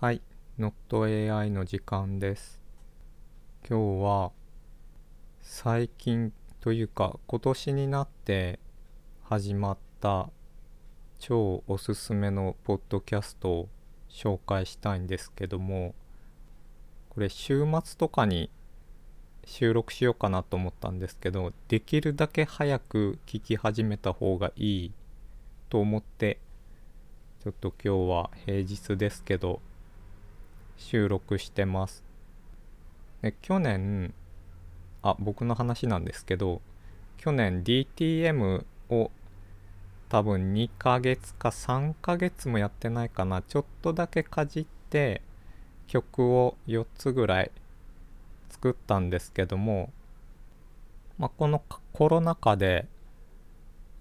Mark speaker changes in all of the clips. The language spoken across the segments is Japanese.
Speaker 1: はい、NotAI の時間です。今日は最近というか今年になって始まった超おすすめのポッドキャストを紹介したいんですけどもこれ週末とかに収録しようかなと思ったんですけどできるだけ早く聞き始めた方がいいと思ってちょっと今日は平日ですけど収録してます。で去年あ僕の話なんですけど去年 DTM を多分2ヶ月か3ヶ月もやってないかな。ちょっとだけかじって曲を4つぐらい作ったんですけども、まあ、このコロナ禍で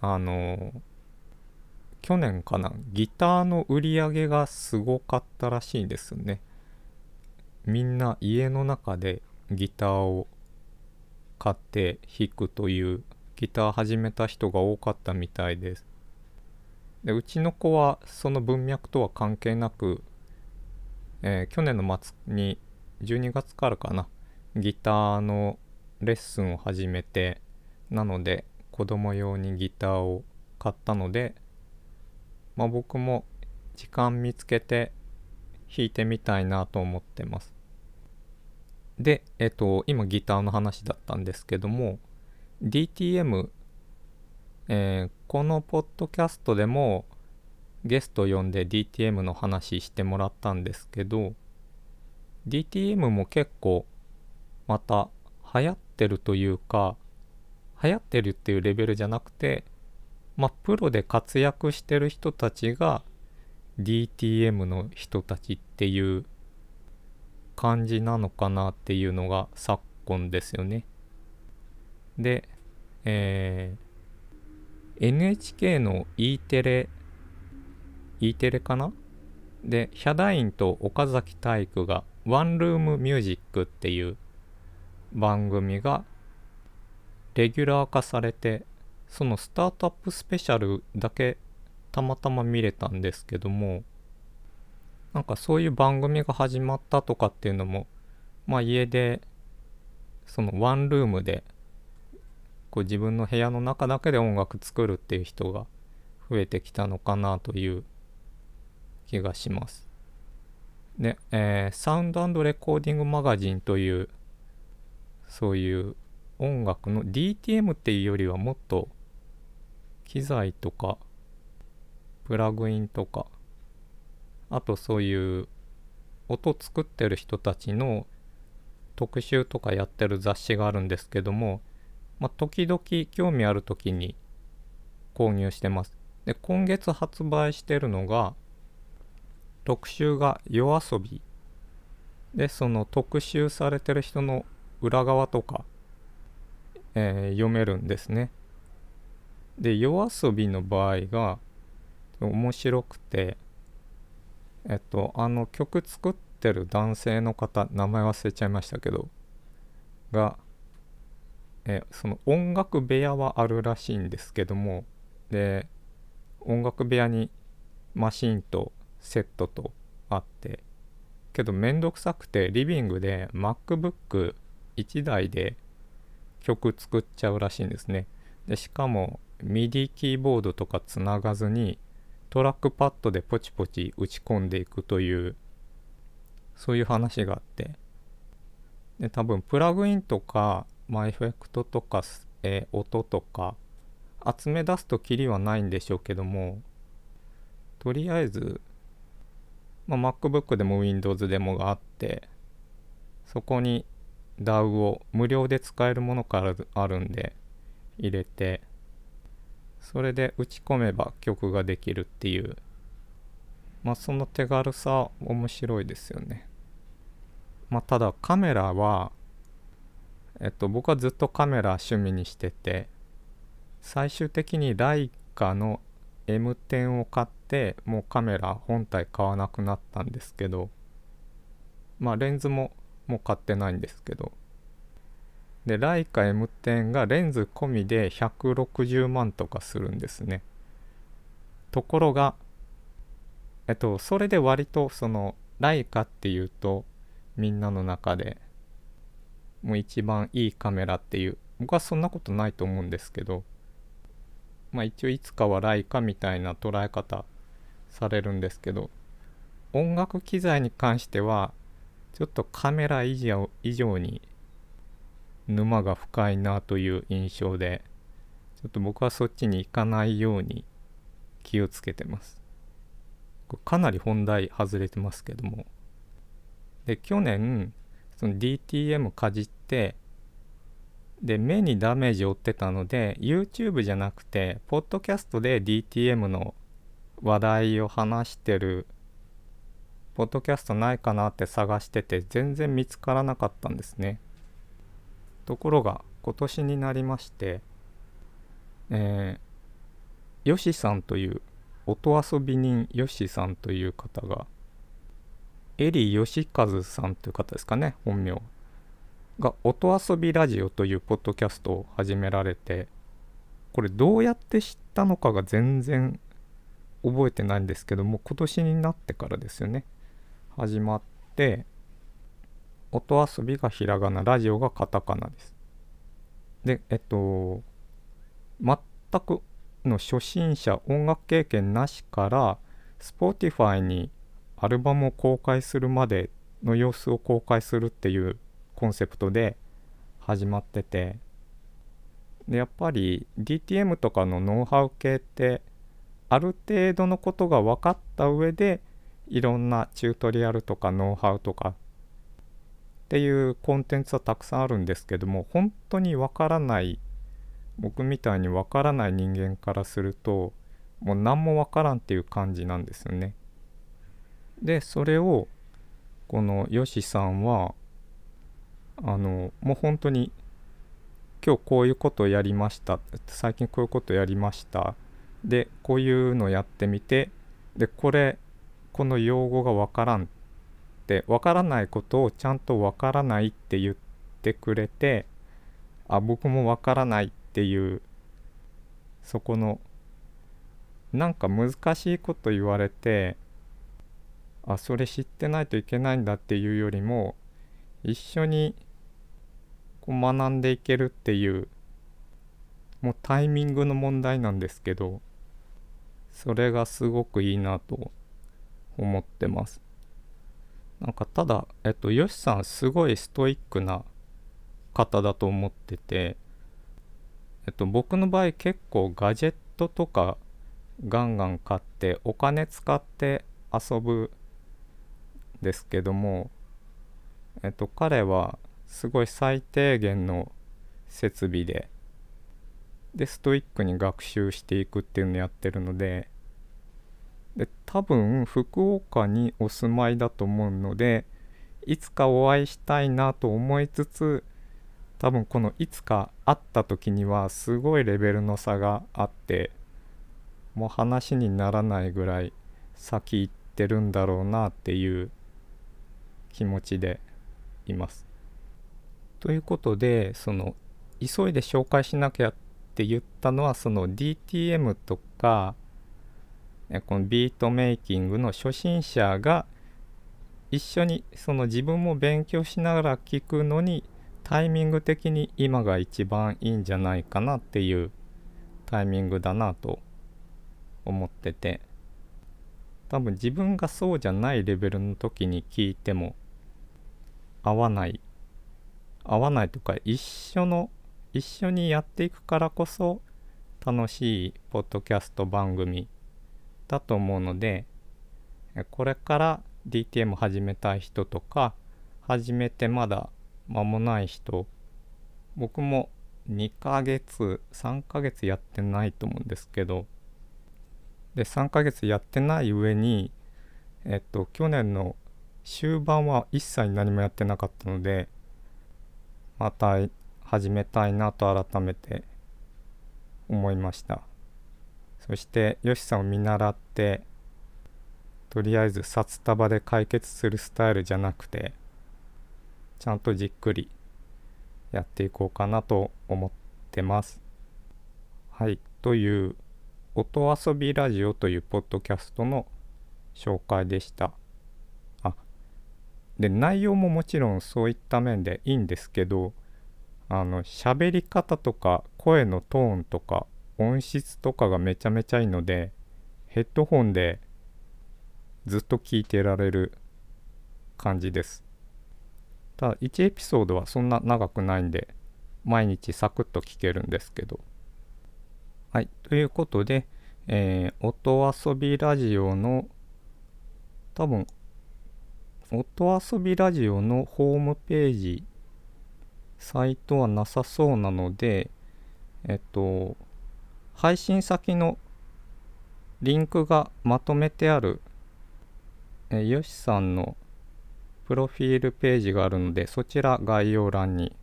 Speaker 1: あの去年かな。ギターの売り上げがすごかったらしいですね。みんな家の中でギターを買って弾くというギター始めた人が多かったみたいです。でうちの子はその文脈とは関係なく、えー去年の末に12月からかなギターのレッスンを始めてなので子供用にギターを買ったのでまあ僕も時間見つけて弾いてみたいなと思ってます。で、えっと、今ギターの話だったんですけども DTM、えーこのポッドキャストでもゲスト呼んで DTM の話してもらったんですけど DTM も結構また流行ってるというか流行ってるっていうレベルじゃなくてまあプロで活躍してる人たちが DTM の人たちっていう感じなのかなっていうのが昨今ですよね。で、えー NHK の E テレ E テレかな？でヒャダインと岡崎体育がワンルームミュージックっていう番組がレギュラー化されてそのスタートアップスペシャルだけたまたま見れたんですけどもなんかそういう番組が始まったとかっていうのもまあ家でそのワンルームでこう自分の部屋の中だけで音楽作るっていう人が増えてきたのかなという気がします。で、えーサウンドレコーディングマガジンというそういう音楽の DTM っていうよりはもっと機材とかプラグインとかあとそういう音作ってる人たちの特集とかやってる雑誌があるんですけども、まあ、時々興味ある時に購入してます。で、今月発売してるのが特集が夜遊びでその特集されてる人の裏側とか、えー読めるんですね。で夜遊びの場合が面白くてえっとあの曲作ってる男性の方名前忘れちゃいましたけどがえその音楽部屋はあるらしいんですけどもで音楽部屋にマシンとセットとあってけどめんどくさくてリビングで MacBook1 台で曲作っちゃうらしいんですね。でしかも MIDI キーボードとかつながずにトラックパッドでポチポチ打ち込んでいくというそういう話があって。で多分プラグインとか、まあ、エフェクトとか、えー音とか集め出すときりはないんでしょうけどもとりあえず、まあ、MacBook でも Windows でもがあってそこに DAW を無料で使えるものからあるんで入れてそれで打ち込めば曲ができるっていう。まあその手軽さ面白いですよね。まあただカメラはえっと僕はずっとカメラ趣味にしてて最終的にライカの M10 を買ってもうカメラ本体買わなくなったんですけどまあレンズももう買ってないんですけどでライカ M10 がレンズ込みで160万とかするんですね。ところがえっとそれで割とそのライカっていうとみんなの中でもう一番いいカメラっていう僕はそんなことないと思うんですけどまあ一応いつかはライカみたいな捉え方されるんですけど音楽機材に関してはちょっとカメラ以上以上に沼が深いなという印象でちょっと僕はそっちに行かないように気をつけてます。かなり本題外れてますけども。で去年その DTM かじってで目にダメージを負ってたので YouTube じゃなくてポッドキャストで DTM の話題を話してるポッドキャストないかなって探してて全然見つからなかったんですね。ところが今年になりましてえー、ヨシさんという音遊び人ヨシさんという方がエリヨシカズさんという方ですかね本名が音遊びラジオというポッドキャストを始められてこれどうやって知ったのかが全然覚えてないんですけども今年になってからですよね始まって音遊びがひらがなラジオがカタカナです。でえっと全くの初心者音楽経験なしから Spotify にアルバムを公開するまでの様子を公開するっていうコンセプトで始まってて。でやっぱり DTM とかのノウハウ系ってある程度のことが分かった上でいろんなチュートリアルとかノウハウとかっていうコンテンツはたくさんあるんですけども本当に分からない僕みたいに分からない人間からするともう何も分からんっていう感じなんですよね。でそれをこのヨシさんはあのもう本当に今日こういうことをやりました最近こういうことをやりましたでこういうのをやってみてでこれこの用語がわからんってわからないことをちゃんとわからないって言ってくれてあ僕もわからないっていうそこのなんか難しいこと言われてあそれ知ってないといけないんだっていうよりも一緒にこう学んでいけるっていうもうタイミングの問題なんですけどそれがすごくいいなと思ってます。なんかただえっとよしさんすごいストイックな方だと思っててえっと僕の場合結構ガジェットとかガンガン買ってお金使って遊ぶですけどもえっと彼はすごい最低限の設備ででストイックに学習していくっていうのをやってるので多分福岡にお住まいだと思うのでいつかお会いしたいなと思いつつ多分このいつか会った時にはすごいレベルの差があってもう話にならないぐらい先行ってるんだろうなっていう気持ちでいます。ということでその急いで紹介しなきゃって言ったのはその DTM とかこのビートメイキングの初心者が一緒にその自分も勉強しながら聞くのにタイミング的に今が一番いいんじゃないかなっていうタイミングだなと思ってて多分自分がそうじゃないレベルの時に聞いても合わない。合わないとか一緒の一緒にやっていくからこそ楽しいポッドキャスト番組だと思うのでこれから DTM 始めたい人とか始めてまだ間もない人僕も2ヶ月3ヶ月やってないと思うんですけどで3ヶ月やってない上にえっと去年の終盤は一切何もやってなかったのでまた始めたいなと改めて思いました。そしてよしさんを見習ってとりあえず札束で解決するスタイルじゃなくてちゃんとじっくりやっていこうかなと思ってます。はいという音遊びラジオというポッドキャストの紹介でした。あで内容ももちろんそういった面でいいんですけどあの喋り方とか声のトーンとか音質とかがめちゃめちゃいいのでヘッドホンでずっと聞いてられる感じです。ただ1エピソードはそんな長くないんで毎日サクッと聞けるんですけど。はいということで、えー、音遊びラジオの多分音遊びラジオのホームページサイトはなさそうなのでえっと配信先のリンクがまとめてあるえよしさんのプロフィールページがあるのでそちら概要欄に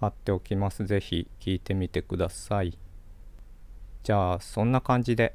Speaker 1: 貼っておきます。ぜひ聞いてみてください。じゃあそんな感じで